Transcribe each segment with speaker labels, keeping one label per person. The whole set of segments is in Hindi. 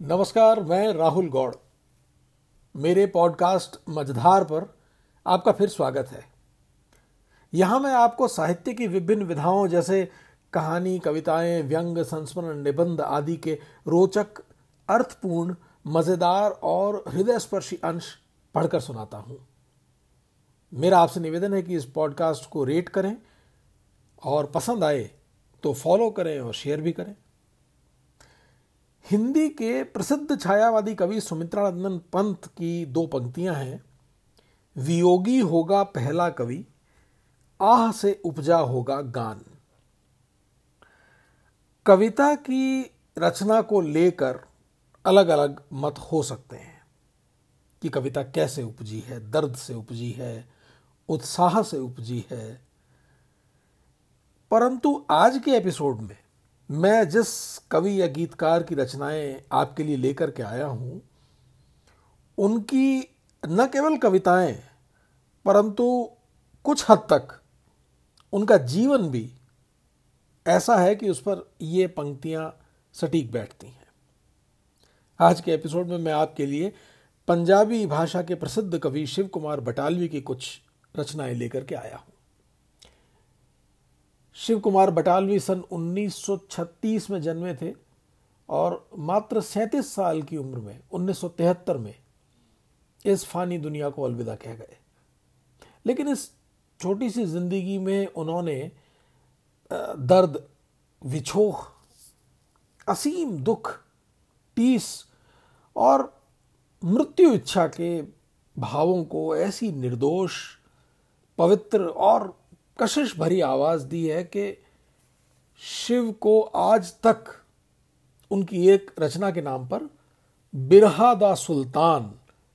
Speaker 1: नमस्कार, मैं राहुल गौड़। मेरे पॉडकास्ट मझधार पर आपका फिर स्वागत है। यहाँ मैं आपको साहित्य की विभिन्न विधाओं जैसे कहानी, कविताएँ, व्यंग, संस्मरण, निबंध आदि के रोचक, अर्थपूर्ण, मज़ेदार और हृदयस्पर्शी अंश पढ़कर सुनाता हूँ। मेरा आपसे निवेदन है कि इस पॉडकास्ट को रेट करें और पसंद आए तो फॉलो करें और शेयर भी करें। हिंदी के प्रसिद्ध छायावादी कवि सुमित्रानंदन पंत की दो पंक्तियाँ हैं। वियोगी होगा पहला कवि, आह से उपजा होगा गान। कविता की रचना को लेकर अलग अलग मत हो सकते हैं कि कविता कैसे उपजी है, दर्द से उपजी है, उत्साह से उपजी है। परंतु आज के एपिसोड में मैं जिस कवि या गीतकार की रचनाएँ आपके लिए लेकर के आया हूँ, उनकी न केवल कविताएँ, परंतु कुछ हद तक उनका जीवन भी ऐसा है कि उस पर ये पंक्तियाँ सटीक बैठती हैं। आज के एपिसोड में मैं आपके लिए पंजाबी भाषा के प्रसिद्ध कवि शिव कुमार बटालवी की कुछ रचनाएँ लेकर के आया हूँ। शिव कुमार बटालवी सन 1936 में जन्मे थे और मात्र सैंतीस साल की उम्र में 1973 में, इस फानी दुनिया को अलविदा कह गए। लेकिन इस छोटी सी ज़िंदगी में उन्होंने दर्द, विछोह, असीम दुख टीस और मृत्यु इच्छा के भावों को ऐसी निर्दोष, पवित्र और कशिश भरी आवाज़ दी है कि शिव को आज तक उनकी एक रचना के नाम पर बिरहा द सुल्तान,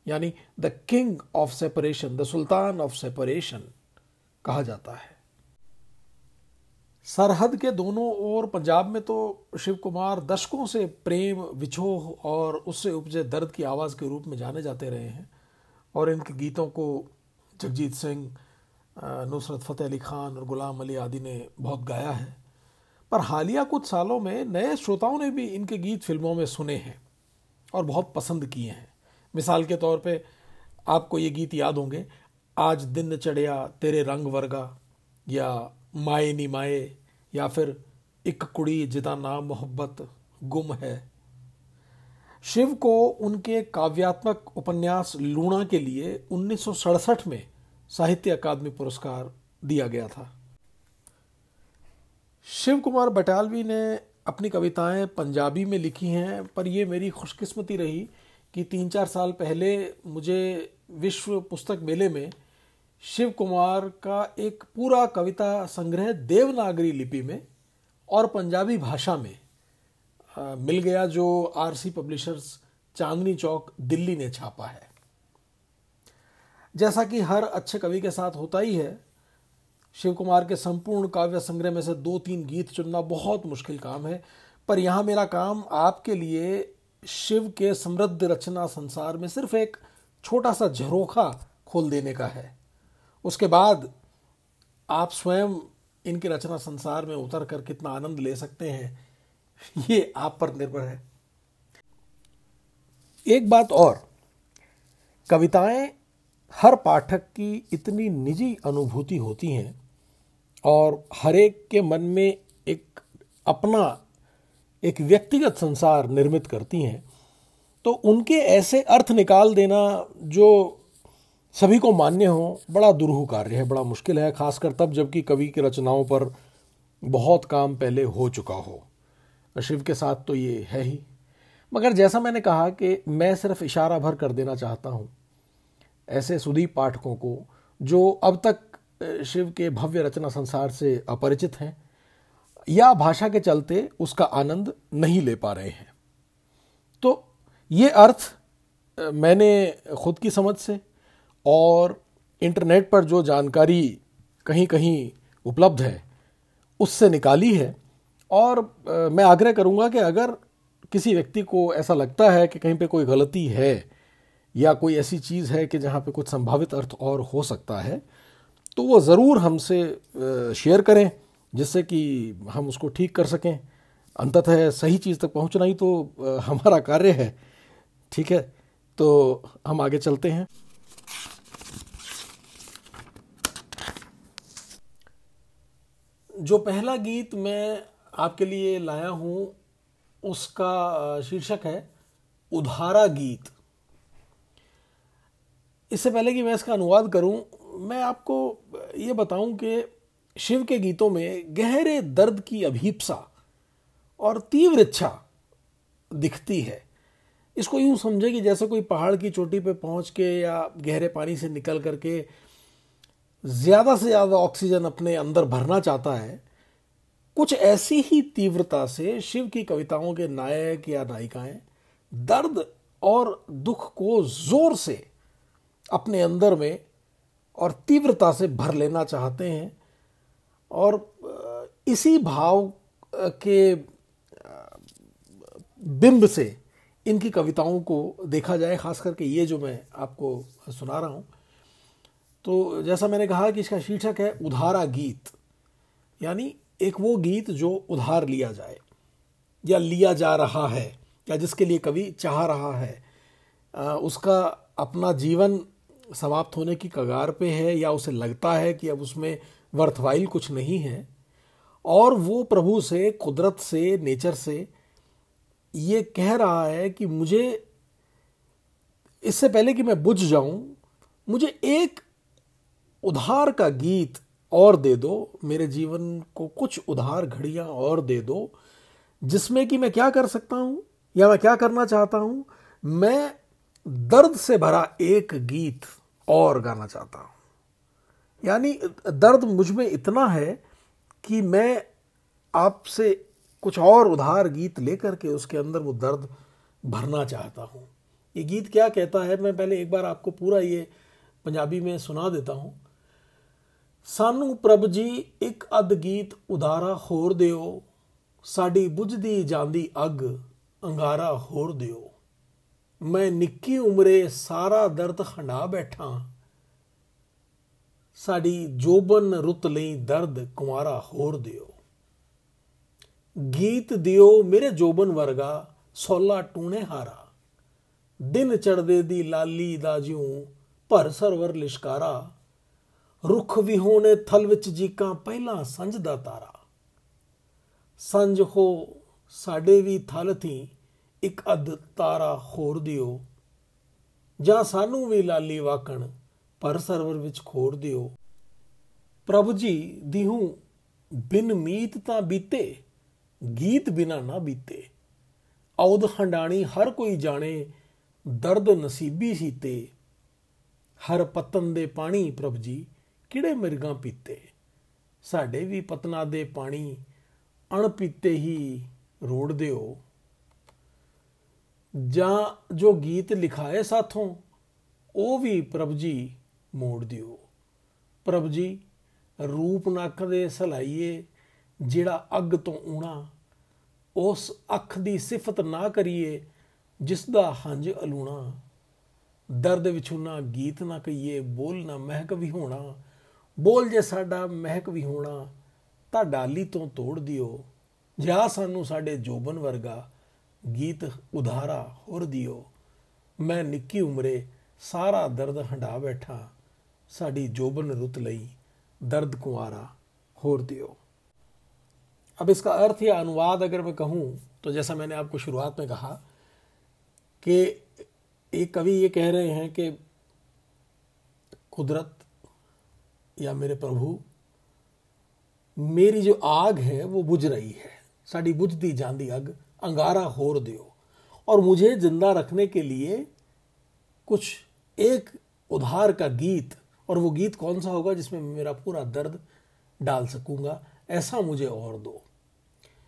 Speaker 1: यानी the king of separation the sultan of separation कहा जाता है। सरहद के दोनों ओर पंजाब में तो शिव कुमार दशकों से प्रेम, विछोह और उससे उपजे दर्द की आवाज़ के रूप में जाने जाते रहे हैं और इनके गीतों को जगजीत सिंह नुसरत फ़तेह अली ख़ान और गुलाम अली आदि ने बहुत गाया है। पर हालिया कुछ सालों में नए श्रोताओं ने भी इनके गीत फ़िल्मों में सुने हैं और बहुत पसंद किए हैं। मिसाल के तौर पे आपको ये गीत याद होंगे, आज दिन चढ़िया तेरे रंग वर्गा, या माए नी माए, या फिर एक कुड़ी जिदा नाम मोहब्बत, गुम है। शिव को उनके काव्यात्मक उपन्यास लूणा के लिए उन्नीस सौ सड़सठ में साहित्य अकादमी पुरस्कार दिया गया था। शिव कुमार बटालवी ने अपनी कविताएँ पंजाबी में लिखी हैं पर यह मेरी खुशकिस्मती रही कि तीन चार साल पहले मुझे विश्व पुस्तक मेले में शिव कुमार का एक पूरा कविता संग्रह देवनागरी लिपि में और पंजाबी भाषा में आ, मिल गया जो आरसी पब्लिशर्स चांदनी चौक दिल्ली ने छापा है। जैसा कि हर अच्छे कवि के साथ होता ही है, शिव कुमार के संपूर्ण काव्य संग्रह में से दो तीन गीत चुनना बहुत मुश्किल काम है, पर यहाँ मेरा काम आपके लिए शिव के समृद्ध रचना संसार में सिर्फ़ एक छोटा सा झरोखा खोल देने का है। उसके बाद आप स्वयं इनके रचना संसार में उतर कर कितना आनंद ले सकते हैं, ये आप पर निर्भर है। एक बात और, कविताएँ हर पाठक की इतनी निजी अनुभूति होती हैं और हर एक के मन में एक अपना, एक व्यक्तिगत संसार निर्मित करती हैं तो उनके ऐसे अर्थ निकाल देना जो सभी को मान्य हो, बड़ा दुरूह कार्य है, बड़ा मुश्किल है, खासकर तब जबकि कवि की रचनाओं पर बहुत काम पहले हो चुका हो। शिव के साथ तो ये है ही। मगर जैसा मैंने कहा कि मैं सिर्फ़ इशारा भर कर देना चाहता हूँ ऐसे सुदीप पाठकों को, जो अब तक शिव के भव्य रचना संसार से अपरिचित हैं, या भाषा के चलते उसका आनंद नहीं ले पा रहे हैं। तो ये अर्थ मैंने खुद की समझ से और इंटरनेट पर जो जानकारी कहीं कहीं उपलब्ध है, उससे निकाली है और मैं आग्रह करूँगा कि अगर किसी व्यक्ति को ऐसा लगता है कि कहीं पे कोई गलती है या कोई ऐसी चीज़ है कि जहाँ पे कुछ संभावित अर्थ और हो सकता है तो वो ज़रूर हमसे शेयर करें, जिससे कि हम उसको ठीक कर सकें। अंततः सही चीज़ तक पहुँचना ही तो हमारा कार्य है। ठीक है? तो हम आगे चलते हैं। जो पहला गीत मैं आपके लिए लाया हूँ, उसका शीर्षक है, उधारा गीत। इससे पहले कि मैं इसका अनुवाद करूँ, मैं आपको ये बताऊँ कि शिव के गीतों में गहरे दर्द की अभीपसा और तीव्र इच्छा दिखती है। इसको यूँ समझे कि जैसे कोई पहाड़ की चोटी पे पहुँच के या गहरे पानी से निकल करके ज़्यादा से ज़्यादा ऑक्सीजन अपने अंदर भरना चाहता है, कुछ ऐसी ही तीव्रता से शिव की कविताओं के नायक या नायिकाएँ दर्द और दुख को ज़ोर से अपने अंदर में और तीव्रता से भर लेना चाहते हैं और इसी भाव के बिंब से इनकी कविताओं को देखा जाए, खास करके ये जो मैं आपको सुना रहा हूँ। तो जैसा मैंने कहा कि इसका शीर्षक है उधारा गीत। यानी एक वो गीत जो उधार लिया जाए, या लिया जा रहा है, या जिसके लिए कवि चाह रहा है उसका अपना जीवन समाप्त होने की कगार पे है या उसे लगता है कि अब उसमें वर्थवाइल कुछ नहीं है, और वो प्रभु से, कुदरत से नेचर से ये कह रहा है कि मुझे, इससे पहले कि मैं बुझ जाऊँ, मुझे एक उधार का गीत और दे दो, मेरे जीवन को कुछ उधार घड़ियाँ और दे दो, जिसमें कि मैं क्या कर सकता हूँ, या मैं क्या करना चाहता हूँ, मैं दर्द से भरा एक गीत और गाना चाहता हूँ। यानी, दर्द मुझमें इतना है कि मैं आपसे कुछ और उधार गीत लेकर के उसके अंदर वो दर्द भरना चाहता हूँ। ये गीत क्या कहता है, मैं पहले एक बार आपको पूरा ये पंजाबी में सुना देता हूँ। सानू प्रभ जी, एक अद गीत उधारा होर दियो साड़ी बुझदी जांदी अग अंगारा होर दियो ਮੈਂ ਨਿੱਕੀ ਉਮਰੇ ਸਾਰਾ ਦਰਦ ਹੰਡਾ ਬੈਠਾ। ਸਾਡੀ ਜੋਬਨ ਰੁੱਤ ਲਈ ਦਰਦ ਕੁਮਾਰਾ ਹੋਰ ਦਿਓ। ਗੀਤ ਦਿਓ ਮੇਰੇ ਜੋਬਨ ਵਰਗਾ, ਸੋਲਾ ਟੂਣੇ ਹਾਰਾ। ਦਿਨ ਚੜਦੇ ਦੀ ਲਾਲੀ ਦਾ ਜਿਉ, ਭਰ ਸਰਵਰ ਲਿਸ਼ਕਾਰਾ। ਰੁੱਖ ਵੀ ਹੋਣੇ ਥਲ ਵਿੱਚ ਜੀਕਾਂ, ਪਹਿਲਾਂ ਸੰਜ ਦਾ ਤਾਰਾ। ਸੰਜ ਹੋ ਸਾਡੇ ਵੀ ਥਲ ਥੀ ਇੱਕ ਅਦ ਤਾਰਾ ਹੋਰ ਦਿਓ, ਜਾਂ ਸਾਨੂੰ ਵੀ ਲਾਲੀ ਵਾਕਣ ਪਰ ਸਰਵਰ ਵਿੱਚ ਖੋਰ ਦਿਓ। ਪ੍ਰਭੂ ਜੀ ਦਿਹੂ, ਬਿਨ ਮੀਤ ਤਾਂ ਬੀਤੇ, ਗੀਤ ਬਿਨਾ ਨਾ ਬੀਤੇ। ਔਦ ਹੰਡਾਣੀ ਹਰ ਕੋਈ ਜਾਣੇ, ਦਰਦ ਨਸੀਬੀ ਸੀਤੇ। ਹਰ ਪਤਨ ਦੇ ਪਾਣੀ ਪ੍ਰਭ ਜੀ, ਕਿਹੜੇ ਮਿਰਗਾਂ ਪੀਤੇ? ਸਾਡੇ ਵੀ ਪਤਨਾ ਦੇ ਪਾਣੀ ਅਣ ਪੀਤੇ ਹੀ ਰੋੜ ਦਿਓ। ਜਾਂ ਜੋ ਗੀਤ ਲਿਖਾਏ ਸਾਥੋਂ, ਉਹ ਵੀ ਪ੍ਰਭ ਜੀ ਮੋੜ ਦਿਓ। ਪ੍ਰਭ ਜੀ, ਰੂਪ ਨੱਕ ਦੇ ਸਲਾਈਏ, ਜਿਹੜਾ ਅੱਗ ਤੋਂ ਊਣਾ, ਉਸ ਅੱਖ ਦੀ ਸਿਫਤ ਨਾ ਕਰੀਏ, ਜਿਸ ਦਾ ਹੰਝ ਅਲੂਣਾ। ਦਰਦ ਵਿਚ ਨਾ ਗੀਤ ਨਾ ਕਹੀਏ, ਬੋਲ ਨਾ ਮਹਿਕ ਵੀ ਹੋਣਾ। ਬੋਲ ਜੇ ਸਾਡਾ ਮਹਿਕ ਵੀ ਹੋਣਾ, ਤਾਂ ਡਾਲੀ ਤੋਂ ਤੋੜ ਦਿਓ। ਜਾਂ ਸਾਨੂੰ ਸਾਡੇ ਜੋਬਨ ਵਰਗਾ ਗੀਤ ਉਧਾਰਾ ਹੋਰ ਦਿਓ ਮੈਂ ਨਿੱਕੀ ਉਮਰੇ ਸਾਰਾ ਦਰਦ ਹੰਡਾ ਬੈਠਾ ਸਾਡੀ ਜੋਬਨ ਰੁੱਤ ਲਈ ਦਰਦ ਕੁਆਰਾ ਹੋਰ ਦਿਓ अब इसका अर्थ या अनुवाद अगर मैं कहूँ तो जैसा मैंने आपको शुरुआत में कहा कि एक कवि ये कह रहे हैं कि कुदरत या मेरे प्रभु मेरी जो आग है वो बुझ रही है साड़ी बुझती जांदी अग अंगारा होर दियो। और मुझे ज़िंदा रखने के लिए कुछ एक उधार का गीत, और वो गीत कौन सा होगा जिसमें मेरा पूरा दर्द डाल सकूँगा, ऐसा मुझे और दो।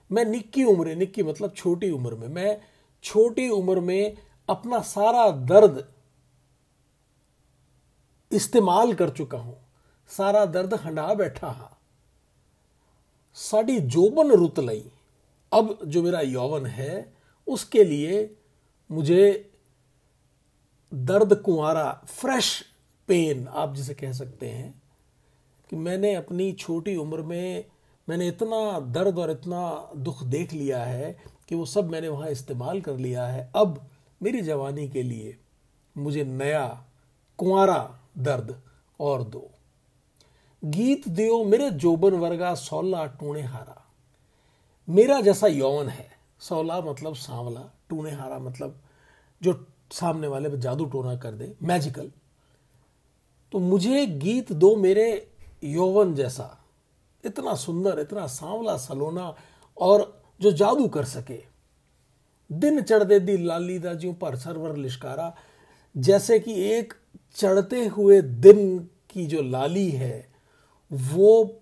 Speaker 1: मैं निक्की उम्र, निक्की मतलब छोटी उम्र में, मैं छोटी उम्र में अपना सारा दर्द इस्तेमाल कर चुका हूँ। सारा दर्द हंडा बैठा हा। साड़ी जोबन रुत लई। अब जो मेरा यौवन है, उसके लिए मुझे दर्द कुंवारा फ्रेश पेन आप जिसे कह सकते हैं, कि मैंने अपनी छोटी उम्र में मैंने इतना दर्द और इतना दुख देख लिया है कि वो सब मैंने वहाँ इस्तेमाल कर लिया है। अब मेरी जवानी के लिए मुझे नया कुंवारा दर्द और दो। गीत दियो मेरे जोबन वर्गा, सौला टूणे हारा। मेरा जैसा यौन है, सौला मतलब सांवला टूने हारा मतलब जो सामने वाले पर जादू टोना कर दे मैजिकल तो मुझे गीत दो मेरे यौवन जैसा। इतना सुंदर, इतना सांवला, सलोना और जो जादू कर सके। दिन चढ़ दे दी लाली दाजियों पर सरवर लिशकारा। जैसे कि एक चढ़ते हुए दिन की जो लाली है, वो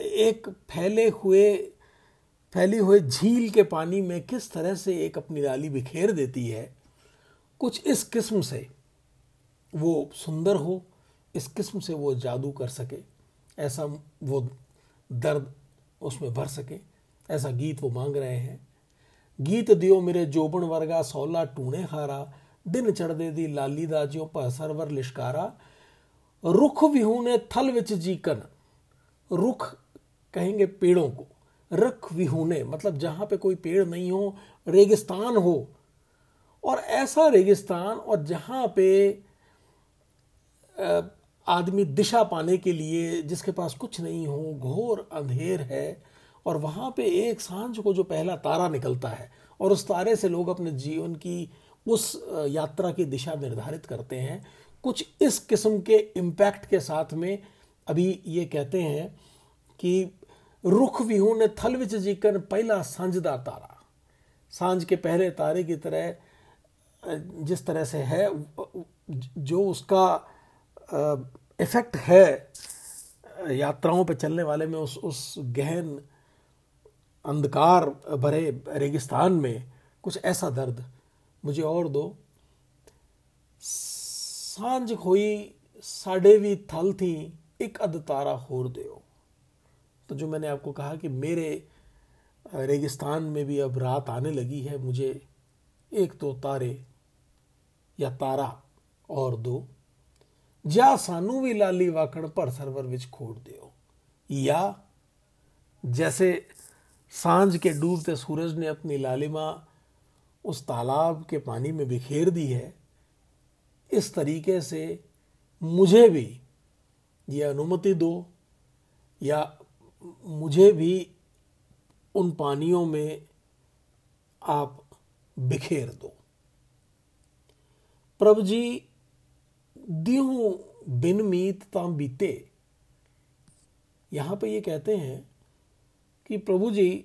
Speaker 1: एक फैले हुए फैली हुई झील के पानी में किस तरह से एक अपनी लाली बिखेर देती है, कुछ इस किस्म से वो सुंदर हो, इस किस्म से वो जादू कर सके, ऐसा वो दर्द उसमें भर सके, ऐसा गीत वो मांग रहे हैं। गीत दियो मेरे जोबन वर्गा, सौला टूणे खारा, दिन चढ़ दे दी लाली दाजियों पर सरवर लिशकारा। रुख विहू ने थल विच जीकन रुख कहेंगे पेड़ों को। रख विहूने मतलब जहाँ पे कोई पेड़ नहीं हो, रेगिस्तान हो। और ऐसा रेगिस्तान और जहाँ पे आदमी दिशा पाने के लिए जिसके पास कुछ नहीं हो, घोर अंधेर है, और वहाँ पे एक साँझ को जो पहला तारा निकलता है, और उस तारे से लोग अपने जीवन की उस यात्रा की दिशा निर्धारित करते हैं। कुछ इस किस्म के इम्पैक्ट के साथ में अभी ये कहते हैं कि रुख विहून थल विच जीकन पहला सांझदा तारा। साँझ के पहले तारे की तरह, जिस तरह से है, जो उसका इफ़ेक्ट है, यात्राओं पर चलने वाले में, उस उस गहन अंधकार भरे रेगिस्तान में कुछ ऐसा दर्द मुझे और दो। साँझ खोई साढ़े भी थल थी, एक अध तारा होर दो तो जो मैंने आपको कहा कि मेरे रेगिस्तान में भी अब रात आने लगी है, मुझे एक दो तारे या तारा और दो। जा सानू भी लाली वाकण पर सरवर विच खोड़ दियो। या जैसे साँझ के डूबते सूरज ने अपनी लालिमा उस तालाब के पानी में बिखेर दी है, इस तरीके से मुझे भी ये अनुमति दो या मुझे भी उन पानियों में आप बिखेर दो। प्रभु जी दिहू बिन मीत ताम बीते। यहाँ पे ये कहते हैं कि प्रभु जी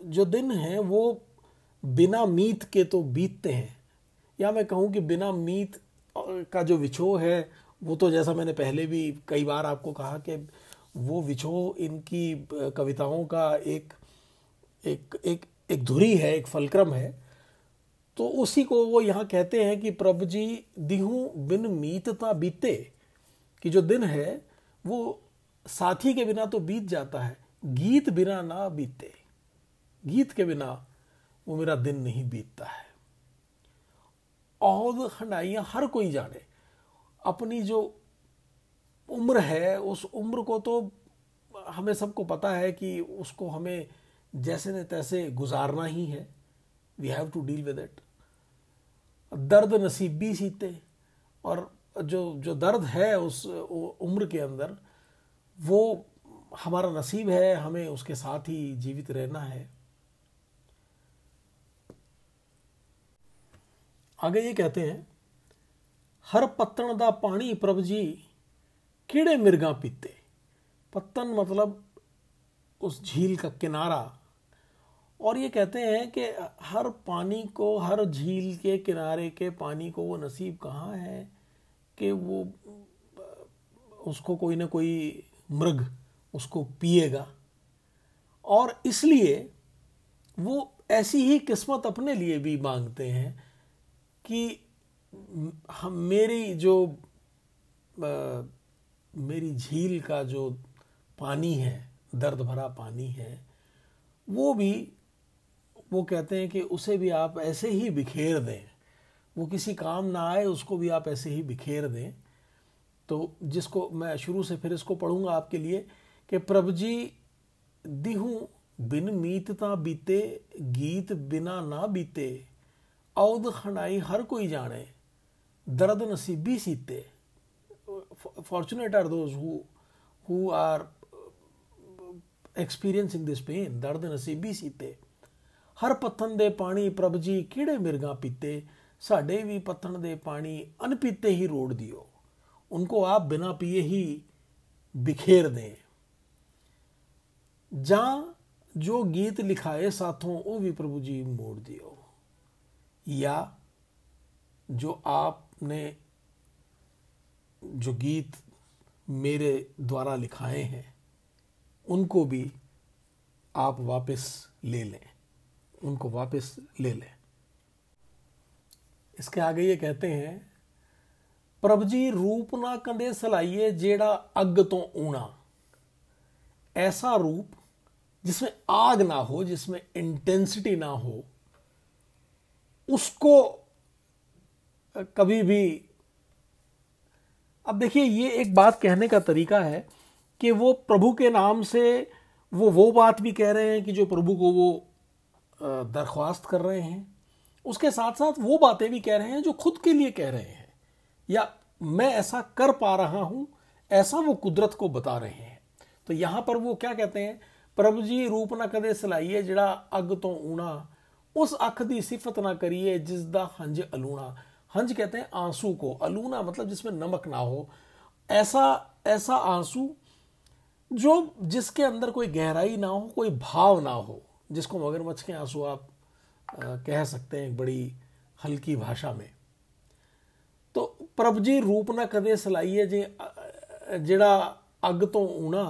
Speaker 1: जो दिन है वो बिना मीत के तो बीतते हैं। या मैं कहूँ कि बिना मीत का जो विछोह है, वो तो जैसा मैंने पहले भी कई बार आपको कहा कि वो विछो इनकी कविताओं का एक एक एक एक धुरी है, एक फलक्रम है। तो उसी को वो यहाँ कहते हैं कि प्रभु जी, दिहू बिन मीतता बीते, कि जो दिन है, वो साथी के बिना तो बीत जाता है, गीत बिना ना बीते। गीत के बिना वो मेरा दिन नहीं बीतता है। और हंडाइयाँ हर कोई जाने, अपनी जो उम्र है, उस उम्र को तो हमें सबको पता है कि उसको हमें जैसे न तैसे गुजारना ही है। We have to deal with it दर्द नसीबी सीते और जो जो दर्द है उस उम्र के अंदर, वो हमारा नसीब है, हमें उसके साथ ही जीवित रहना है। आगे ये कहते हैं, हर पत्तन दा पानी प्रभ जी कीड़े मिर्गा पीते। पत्तन मतलब उस झील का किनारा। और ये कहते हैं कि हर पानी को हर झील के किनारे के पानी को वो नसीब कहाँ है कि वो उसको कोई ना कोई मृग उसको पिएगा। और इसलिए वो ऐसी ही किस्मत अपने लिए भी मांगते हैं कि हम मेरी जो आ, मेरी झील का जो पानी है, दर्द भरा पानी है, वो भी, वो कहते हैं कि उसे भी आप ऐसे ही बिखेर दें। वो किसी काम ना आए, उसको भी आप ऐसे ही बिखेर दें। तो जिसको, मैं शुरू से फिर इसको पढ़ूँगा आपके लिए कि प्रभ जी, दिहूँ बिन मीतता बीते, गीत बिना ना बीते, औद खनाई हर कोई जाने, दर्द नसीबी सीते। fortunate are those who who are uh, experiencing this pain. दर्द नसीबी सीते। हर पत्थन दे पानी प्रभ जी किड़े मिर्गा पीते। साढ़े भी पत्थन दे पानी अनपीते ही रोड़ दियो। उनको आप बिना पिए ही बिखेर दें। जा जो गीत लिखाए साथों, वो भी प्रभु जी मोड़ दियो। या जो आपने जो गीत मेरे द्वारा लिखाए हैं, उनको भी आप वापस ले लें। उनको वापस ले लें। इसके आगे ये कहते हैं प्रभ जी रूप ना कंदे सलाइए, जेड़ा अग तो ऊना। ऐसा रूप जिसमें आग ना हो, जिसमें इंटेंसिटी ना हो, उसको कभी भी अब देखिए, ये एक बात कहने का तरीका है कि वो प्रभु के नाम से वो वो बात भी कह रहे हैं कि जो प्रभु को वो दरख्वास्त कर रहे हैं। उसके साथ साथ वो बातें भी कह रहे हैं जो खुद के लिए कह रहे हैं। या मैं ऐसा कर पा रहा हूँ, ऐसा वो कुदरत को बता रहे हैं। तो यहाँ पर वो क्या कहते हैं? प्रभु जी, रूप ना कदे सलाइए, जड़ा अग तो ऊना। उस अख की सिफत ना करिए जिसका हंज अलूना हंज कहते हैं आंसू को अलूना मतलब जिसमें नमक ना हो ऐसा ऐसा आंसू जो जिसके अंदर कोई गहराई ना हो कोई भाव ना हो जिसको मगरमच्छ के आंसू आप आ, कह सकते हैं एक बड़ी हल्की भाषा में तो प्रभ जी रूप ना कदे सलाइए जे ਜਿਹੜਾ अग तो ऊना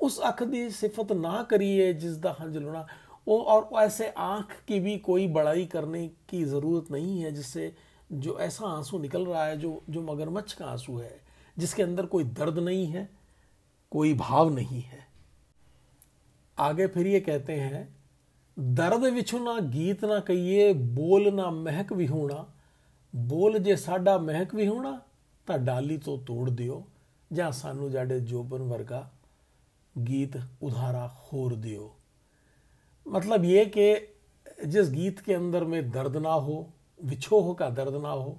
Speaker 1: उस अख की सिफत ना करिए जिसका हंज लुना वो और ऐसे आंख की भी कोई बड़ाई करने की ज़रूरत नहीं है जिससे जो ऐसा आंसू निकल रहा है जो जो मगरमच्छ का आंसू है जिसके अंदर कोई दर्द नहीं है कोई भाव नहीं है आगे फिर ये कहते हैं दर्द विछु ना गीत ना कहिए बोल ना महक विहूणा बोल जे साडा महक विहूणा ਤਾਂ ਡਾਲੀ ਤੋਂ ਤੋੜ ਦਿਓ ਜਾਂ ਸਾਨੂੰ ਜਾਡੇ ਜੋਬਨ ਵਰਗਾ गीत उधारा होर दियो मतलब ये कि जिस गीत के अंदर में दर्द ना हो विछोह का दर्द ना हो,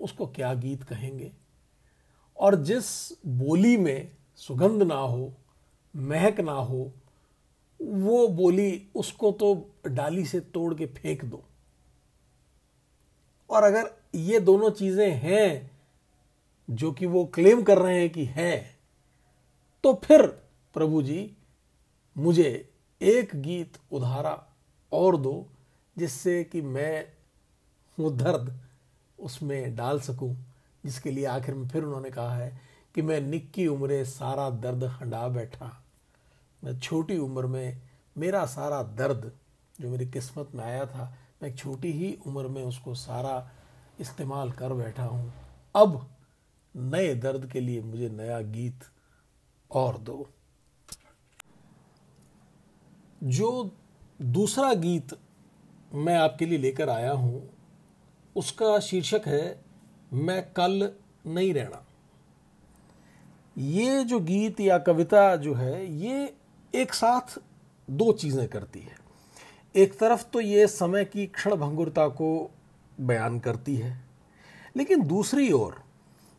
Speaker 1: उसको क्या गीत कहेंगे? और जिस बोली में सुगंध ना हो, महक ना हो, वो बोली उसको तो डाली से तोड़ के फेंक दो। और अगर ये दोनों चीज़ें हैं जो कि वो क्लेम कर रहे हैं कि है तो फिर प्रभु जी, मुझे एक गीत उधारा और दो, जिससे कि मैं वो दर्द उसमें डाल सकूँ, जिसके लिए आखिर में फिर उन्होंने कहा है कि मैं निक्की उम्र सारा दर्द हंडा बैठा। मैं छोटी उम्र में मेरा सारा दर्द जो मेरी किस्मत में आया था, मैं छोटी ही उम्र में उसको सारा इस्तेमाल कर बैठा हूँ। अब नए दर्द के लिए मुझे नया गीत और दो। जो दूसरा गीत मैं आपके लिए लेकर आया हूँ उसका शीर्षक है, मैं कल नहीं रहना। ये जो गीत या कविता जो है, ये एक साथ दो चीज़ें करती है। एक तरफ़ तो ये समय की क्षण भंगुरता को बयान करती है, लेकिन दूसरी ओर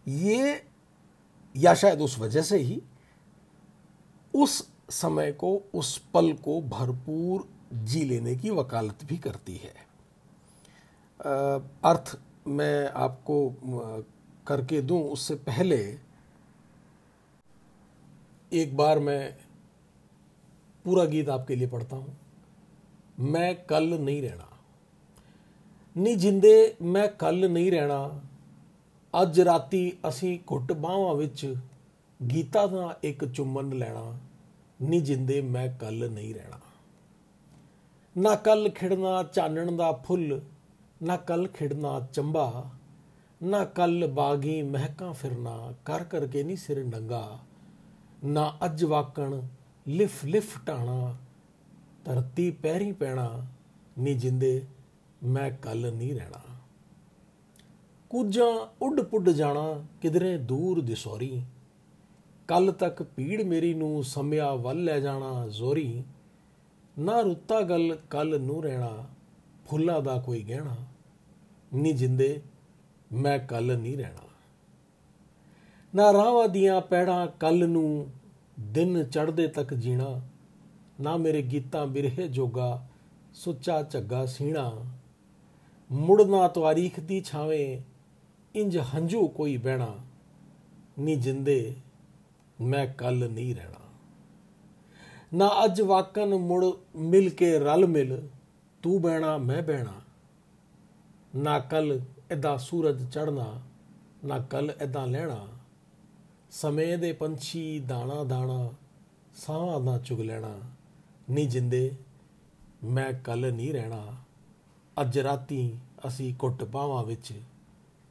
Speaker 1: ये, या शायद उस वजह से ही, उस समय को, उस पल को भरपूर जी लेने की वकालत भी करती है। अर्थ मैं आपको करके दूं उससे पहले एक बार मैं पूरा गीत आपके लिए पढ़ता हूं मैं कल नहीं रहना ਨੀ ਜਿੰਦੇ ਮੈਂ ਕੱਲ ਨਹੀਂ ਰਹਿਣਾ ਅੱਜ ਰਾਤੀ ਅਸੀਂ ਘੁੱਟ ਬਾਹਾਂ ਵਿੱਚ ਗੀਤਾ ਦਾ ਇੱਕ ਚੁੰਮਨ ਲੈਣਾ ਨੀ ਜਿੰਦੇ ਮੈਂ ਕੱਲ ਨਹੀਂ ਰਹਿਣਾ ਨਾ ਕੱਲ ਖਿੜਨਾ ਚਾਨਣ ਦਾ ਫੁੱਲ ਨਾ ਕੱਲ ਖਿੜਨਾ ਚੰਬਾ, ਨਾ ਕੱਲ ਬਾਗੀ ਮਹਿਕਾਂ ਫਿਰਨਾ, ਕਰ ਕਰਕੇ ਨਹੀਂ ਸਿਰ ਨੰਗਾ। ਨਾ ਅੱਜ ਵਾਕਣ ਲਿਫ ਲਿਫ ਟਾਣਾ ਧਰਤੀ ਪੈਰੀ ਪੈਣਾ, ਨੀ ਜਿੰਦੇ ਮੈਂ ਕੱਲ ਨਹੀਂ ਰਹਿਣਾ। ਕੁਝਾਂ ਉੱਡ ਪੁੱਡ ਜਾਣਾ, ਕਿਧਰੇ ਦੂਰ ਦਿਸੌਰੀ। ਕੱਲ ਤੱਕ ਪੀੜ ਮੇਰੀ ਨੂੰ ਸਮਿਆ ਵੱਲ ਲੈ ਜਾਣਾ ਜ਼ੋਰੀ। ਨਾ ਰੁੱਤਾ ਗੱਲ ਕੱਲ ਨੂੰ ਰਹਿਣਾ, ਫੁੱਲਾਂ ਦਾ ਕੋਈ ਗਹਿਣਾ। ਨੀ ਜਿੰਦੇ, ਮੈਂ ਕੱਲ ਨਹੀਂ ਰਹਿਣਾ। ਨਾ ਰਾਵਾਂ ਦੀਆਂ ਪੈੜਾਂ ਕੱਲ ਨੂੰ ਦਿਨ ਚੜ੍ਹਦੇ ਤੱਕ ਜੀਣਾ, ਨਾ ਮੇਰੇ ਗੀਤਾਂ ਬਿਰਹੇ ਜੋਗਾ ਸੁੱਚਾ ਝੱਗਾ ਸੀਣਾ। ਮੁੜਨਾ ਤਵਾਰੀਖ ਦੀ ਛਾਵੇਂ ਇੰਜ ਹੰਝੂ ਕੋਈ ਬਹਿਣਾ, ਨੀ ਜਿੰਦੇ, ਮੈਂ ਕੱਲ ਨਹੀਂ ਰਹਿਣਾ। ਨਾ ਅੱਜ ਵਾਕਨ ਮੁੜ ਮਿਲ ਕੇ ਰਲ ਮਿਲ, ਤੂੰ ਬਹਿਣਾ, ਮੈਂ ਬਹਿਣਾ। ਨਾ ਕੱਲ ਇਦਾਂ ਸੂਰਜ ਚੜਨਾ ਨਾ ਕੱਲ ਇਦਾਂ ਲੈਣਾ ਸਮੇਂ ਦੇ ਪੰਛੀ ਦਾਣਾ ਦਾਣਾ ਸਾਹ ਨਾ ਚੁਗ ਲੈਣਾ ਨਹੀਂ ਜਿੰਦੇ ਮੈਂ ਕੱਲ ਨਹੀਂ ਰਹਿਣਾ ਅੱਜ ਰਾਤੀ ਅਸੀਂ ਕੁੱਟ ਬਾਵਾਂ ਵਿੱਚ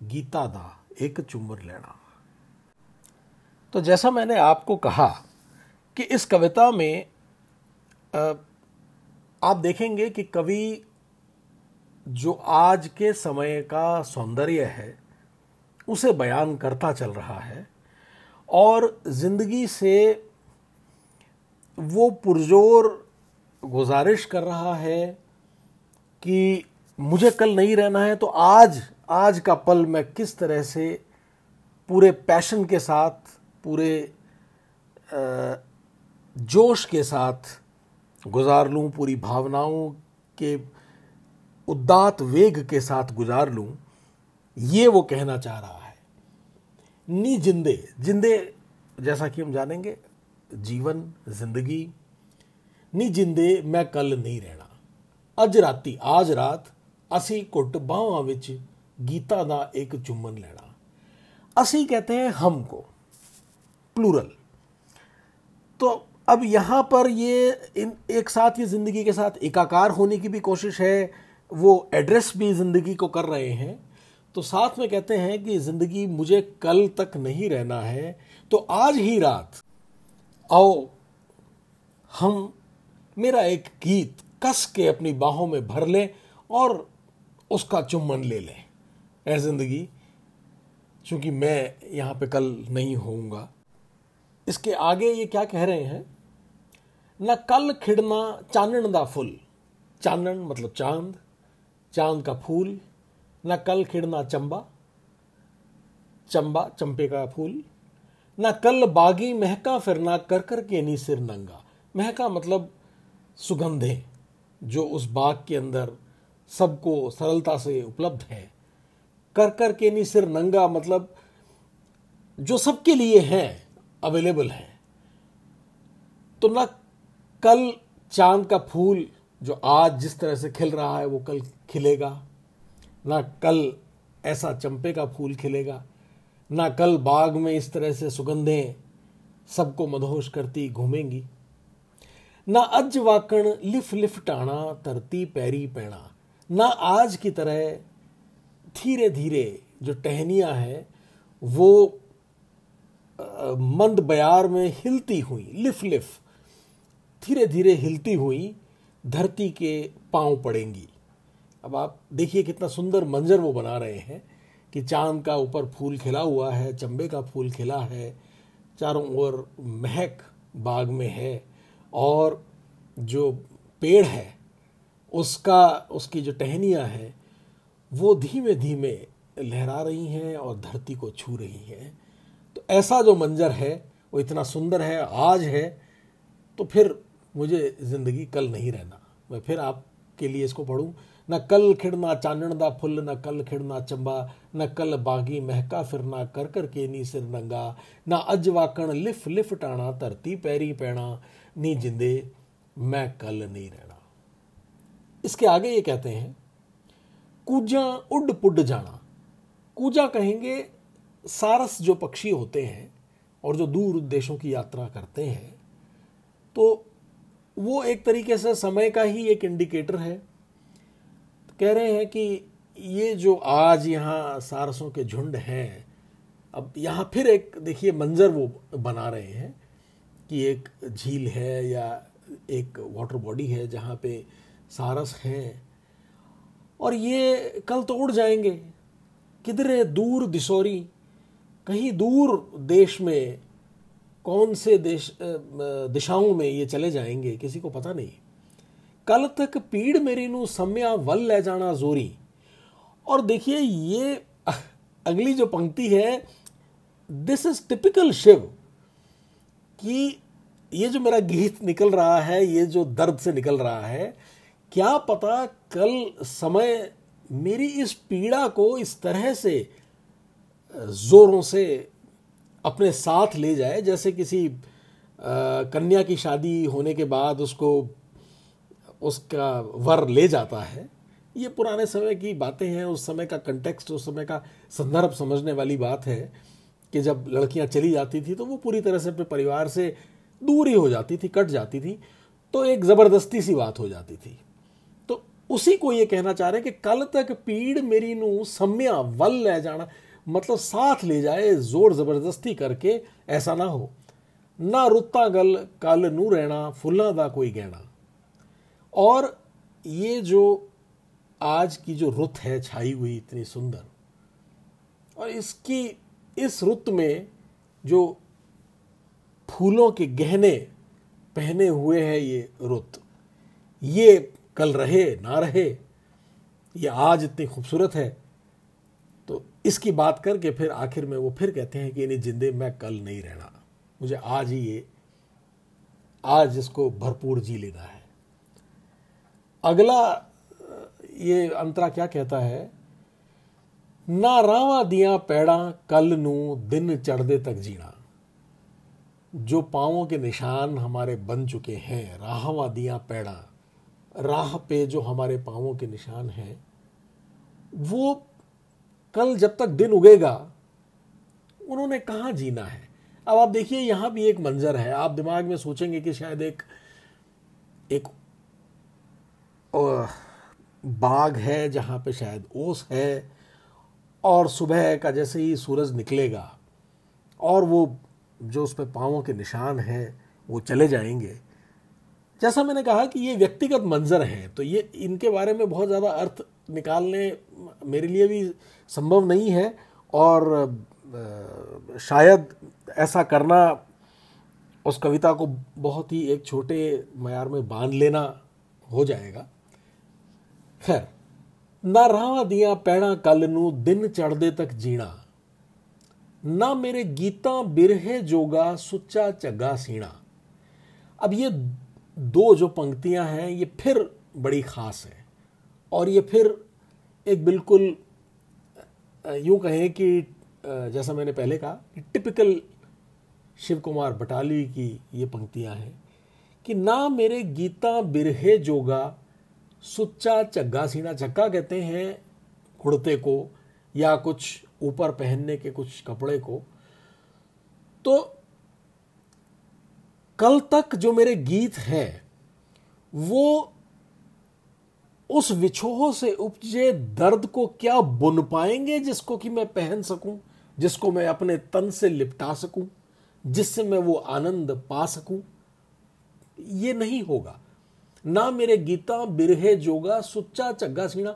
Speaker 1: गीता दा एक चुम्बर लेना तो जैसा मैंने आपको कहा कि इस कविता में आप देखेंगे कि कवि जो आज के समय का सौंदर्य है, उसे बयान करता चल रहा है और ज़िंदगी से वो पुरजोर गुजारिश कर रहा है कि मुझे कल नहीं रहना है तो आज आज का पल मैं किस तरह से पूरे पैशन के साथ, पूरे जोश के साथ गुजार लूँ, पूरी भावनाओं के उदात वेग के साथ गुजार लूं ये वो कहना चाह रहा है नी जिंदे जिंदे जैसा कि हम जानेंगे जीवन जिंदगी नी जिंदे मैं कल नहीं रहना अज राती आज रात ਅਸੀਂ ਘੁੱਟ ਬਾਹਾਂ ਵਿੱਚ गीता का एक चुम्बन लेना असी कहते हैं हमको प्लूरल तो अब यहां पर ये इन एक साथ ये ज़िंदगी के साथ एकाकार होने की भी कोशिश है वो एड्रेस भी ज़िंदगी को कर रहे हैं तो साथ में कहते हैं कि ज़िंदगी मुझे कल तक नहीं रहना है तो आज ही रात आओ, हम मेरा एक गीत कस के अपनी बाहों में भर लें और उसका चुम्बन ले लें। है ज़िंदगी, चूँकि मैं यहाँ पे कल नहीं होऊँगा। इसके आगे ये क्या कह रहे हैं? न कल खिड़ना चानन दा फुल। चानन मतलब चाँद चाँद का फूल, न कल खिड़ना चंबा चंबा, चंपे का फूल, न कल बागी महका फिरना कर कर के नी सिर नंगा। महका मतलब सुगंधें जो उस बाग के अंदर सबको सरलता से उपलब्ध है। कर कर के नी सिर नंगा मतलब जो सबके लिए हैं अवेलेबल है। तो ना कल चाँद का फूल जो आज जिस तरह से खिल रहा है, वो कल खिलेगा। ना कल ऐसा चंपे का फूल खिलेगा, ना कल बाग में इस तरह से सुगंधें सबको मदहोश करती घूमेंगी। ना अज वाकण लिफ लिफ टाणा, तरती पैरी पैणा, ना आज की तरह धीरे धीरे जो टहनियाँ है, वो मंद बयार में हिलती हुई, लिफ लिफ, धीरे धीरे हिलती हुई, धरती के पाँव पड़ेंगी। अब आप देखिए कितना सुंदर मंजर वो बना रहे हैं कि चाँद का ऊपर फूल खिला हुआ है, चंबे का फूल खिला है, चारों ओर महक बाग में है और जो पेड़ है, उसका, उसकी जो टहनियाँ हैं, वो धीमे धीमे लहरा रही हैं और धरती को छू रही हैं। तो ऐसा जो मंजर है, वो इतना सुंदर है, आज है तो फिर मुझे ज़िंदगी कल नहीं रहना। मैं फिर आपके लिए इसको पढ़ूँ। न कल खिड़ना चानन दा फुल न कल खिड़ना चंबा न कल बागी महका फिरना कर कर के नी सिर नंगा न अज वाकण लिफ लिफ टाणा धरती पैरी पैणा नी जिंदे मैं कल नहीं रहना इसके आगे ये कहते हैं कूजा उड पुड जाना कूजा कहेंगे सारस जो पक्षी होते हैं और जो दूर देशों की यात्रा करते हैं तो वो एक तरीके से समय का ही एक इंडिकेटर है कह रहे हैं कि ये जो आज यहाँ सारसों के झुंड हैं, अब यहाँ फिर एक, देखिए, मंजर वो बना रहे हैं कि एक झील है या एक वाटर बॉडी है जहाँ पे सारस हैं। और ये कल तो उड़ जाएँगे। किधरे दूर दिसोरी, कहीं दूर देश में, कौन से देश दिशाओं में ये चले जाएँगे, किसी को पता नहीं। कल तक पीड़ मेरी नु सम्या वल ले जाना जोरी। और देखिए ये अगली जो पंक्ति है दिस इज़ टिपिकल शिव कि ये जो मेरा गीत निकल रहा है ये जो दर्द से निकल रहा है क्या पता कल समय मेरी इस पीड़ा को इस तरह से जोरों से अपने साथ ले जाए जैसे किसी आ, कन्या की शादी होने के बाद उसको उसका वर ले जाता है। ये पुराने समय की बातें हैं, उस समय का कंटेक्स्ट उस समय का संदर्भ समझने वाली बात है कि जब लड़कियाँ चली जाती थी तो वो पूरी तरह से अपने परिवार से दूर ही हो जाती थी, कट जाती थी तो एक ज़बरदस्ती सी बात हो जाती थी। तो उसी को ये कहना चाह रहे हैं कि कल तक पीड़ मेरी नू सम्या वल ले जाना मतलब साथ ले जाए, ज़ोर ज़बरदस्ती करके, ऐसा ना हो। ना रुत्ता गल, कल नू रहना, फुल्ला दा कोई गहना। और ये जो आज की जो रुत है, छाई हुई इतनी सुंदर, और इसकी, इस रुत में जो फूलों के गहने पहने हुए है ये रुत, ये कल रहे ना रहे, ये आज इतनी खूबसूरत है तो इसकी बात करके फिर आखिर में वो फिर कहते हैं कि इन्हें जिंदे मैं कल नहीं रहना। मुझे आज ही ये, आज इसको भरपूर जी लेना है। अगला, ये अंतरा क्या कहता है? ना रावा दिया पैड़ा कल नू दिन चढ़दे तक जीना। जो पावों के निशान हमारे बन चुके हैं, राहवा दिया पैड़ा, राह पे जो हमारे पावों के निशान हैं, वो कल जब तक दिन उगेगा, उन्होंने कहाँ जीना है? अब आप देखिए, यहाँ भी एक मंजर है। आप दिमाग में सोचेंगे कि शायद एक एक बाग है जहाँ पे शायद ओस है और सुबह का जैसे ही सूरज निकलेगा और वो, जो उस पर पाँवों के निशान हैं, वो चले जाएँगे। जैसा मैंने कहा कि ये व्यक्तिगत मंजर हैं तो ये इनके बारे में बहुत ज़्यादा अर्थ निकालने मेरे लिए भी संभव नहीं है और शायद ऐसा करना उस कविता को बहुत ही एक छोटे मैार में बाँध लेना हो जाएगा। ना रावा दिया पैड़ा कल नू दिन चढ़दे तक जीना ना मेरे गीता बिरहे जोगा सुच्चा चग्गा सीना अब ये दो जो पंक्तियाँ हैं ये फिर बड़ी खास है और ये फिर एक बिल्कुल यूँ कहें कि जैसा मैंने पहले कहा कि टिपिकल शिव कुमार बटाली की ये पंक्तियाँ हैं कि ना मेरे गीता बिरहे जोगा सुच्चा चग्गा सीना चक्का कहते हैं कुर्ते को, या कुछ ऊपर पहनने के कुछ कपड़े को। तो कल तक जो मेरे गीत हैं, वो उस विछोह से उपजे दर्द को क्या बुन पाएँगे जिसको कि मैं पहन सकूँ, जिसको मैं अपने तन से लिपटा सकूँ, जिससे मैं वो आनंद पा सकूँ? ये नहीं होगा। ना मेरे गीता बिरहे जोगा, सुच्चा चग्गा सीना।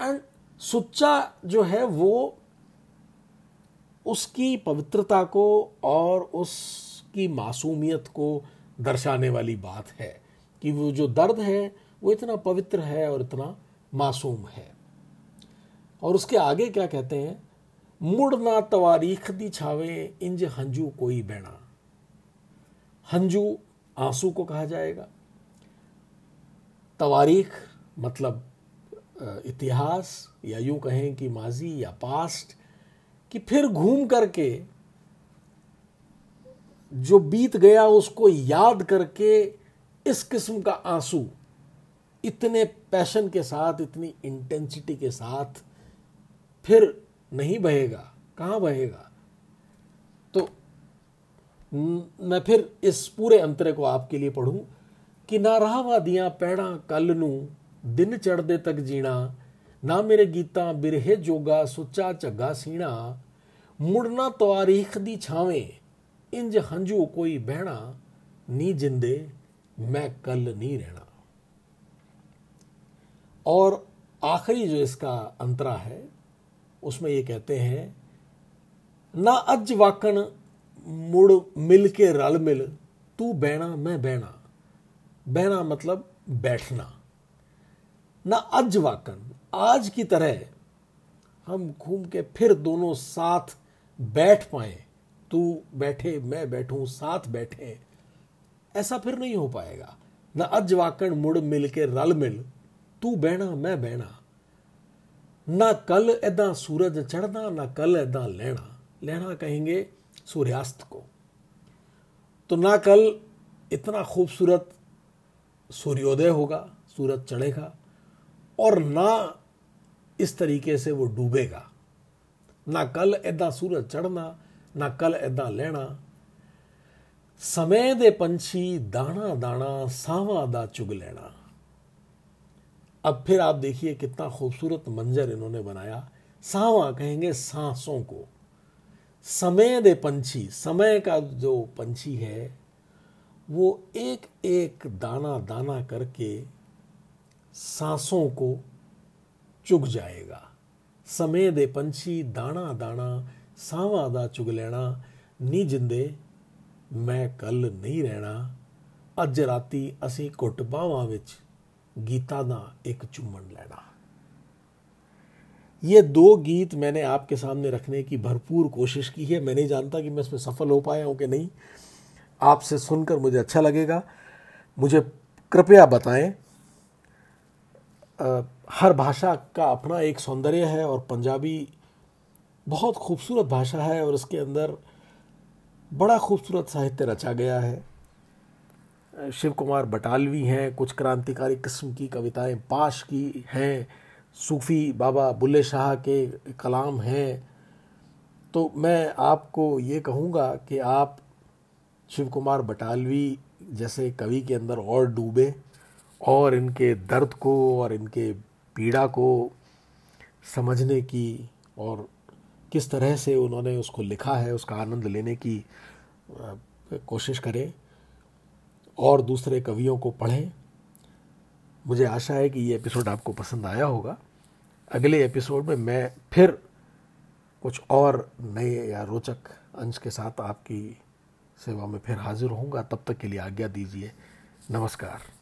Speaker 1: एंड सुच्चा जो है वो उसकी पवित्रता को और उसकी मासूमियत को दर्शाने वाली बात है कि वो जो दर्द है, वो इतना पवित्र है और इतना मासूम है। और उसके आगे क्या कहते हैं? मुड़ ना तवारीख दी छावे, इंज हंजू कोई बैणा। हंजू आँसू को कहा जाएगा। तवारीख मतलब इतिहास, या यूँ कहें कि माजी या पास्ट, कि फिर घूम करके, जो बीत गया उसको याद करके इस किस्म का आँसू, इतने पैशन के साथ, इतनी इंटेंसिटी के साथ, फिर नहीं बहेगा। कहाँ बहेगा? तो मैं फिर इस पूरे अंतरे को आपके लिए पढ़ूं। कि ना रहा दिया पैड़ा कल नू दिन चढ़दे तक जीना ना मेरे गीता बिरहे जोगा सुचा झग्गा सीना मुड़ना तवारीख दी छावे इंज हंजू कोई बहना नी जिंदे मैं कल नहीं रहना और आखिरी जो इसका अंतरा है उसमें ये कहते हैं ना अज वाकण मुड़ मिल के रल मिल तू बैणा मैं बैणा बैणा मतलब बैठना। ना अज वाकन, आज की तरह हम घूम के फिर दोनों साथ बैठ पाए, तू बैठे, मैं बैठूं, साथ बैठे, ऐसा फिर नहीं हो पाएगा। ना अज वाकन मुड़ मिल के रल मिल, तू बहना, मैं बहना। ना कल ऐदा सूरज चढ़ना, ना कल ऐदा लेना। लेना कहेंगे सूर्यास्त को। तो ना कल इतना खूबसूरत सूर्योदय होगा, सूरज चढ़ेगा और ना इस तरीके से वो डूबेगा। ना कल ऐदा सूरज चढ़ना, ना कल ऐदा लेना। समय दे पंछी दाना दाना सावा दा चुग लेना। अब फिर आप देखिए कितना खूबसूरत मंजर इन्होंने बनाया। सावा कहेंगे सांसों को। समय दे पंछी, समय का जो पंछी है वो एक एक दाना दाना करके सांसों को चुग जाएगा समय दे पंछी दाना दाना सावा दा चुग लेना नी जिंदे मैं कल नहीं रहना ਅੱਜ ਰਾਤੀ ਅਸੀਂ ਘੁੱਟ ਬਾਹਾਂ ਵਿੱਚ गीता ਦਾ एक चुम्बन लेना ये दो गीत मैंने आपके सामने रखने की भरपूर कोशिश की है मैं नहीं जानता कि मैं इसमें सफल हो पाया हूँ कि नहीं आपसे सुनकर मुझे अच्छा लगेगा। मुझे कृपया बताएँ आ, हर भाषा का अपना एक सौंदर्य है और पंजाबी बहुत खूबसूरत भाषा है और इसके अंदर बड़ा खूबसूरत साहित्य रचा गया है। शिव कुमार बटालवी हैं कुछ क्रांतिकारी किस्म की कविताएँ पाश की हैं सूफ़ी बाबा बुल्ले शाह के कलाम हैं। तो मैं आपको ये कहूँगा कि आप शिव कुमार बटालवी जैसे कवि के अंदर और डूबे, और इनके दर्द को और इनके पीड़ा को समझने की और किस तरह से उन्होंने उसको लिखा है, उसका आनंद लेने की कोशिश करें। और दूसरे कवियों को पढ़ें। मुझे आशा है कि ये एपिसोड आपको पसंद आया होगा। अगले एपिसोड में मैं फिर कुछ और नए या रोचक अंश के साथ आपकी सेवा में फिर हाजिर होऊँगा। तब तक के लिए आज्ञा दीजिए। नमस्कार।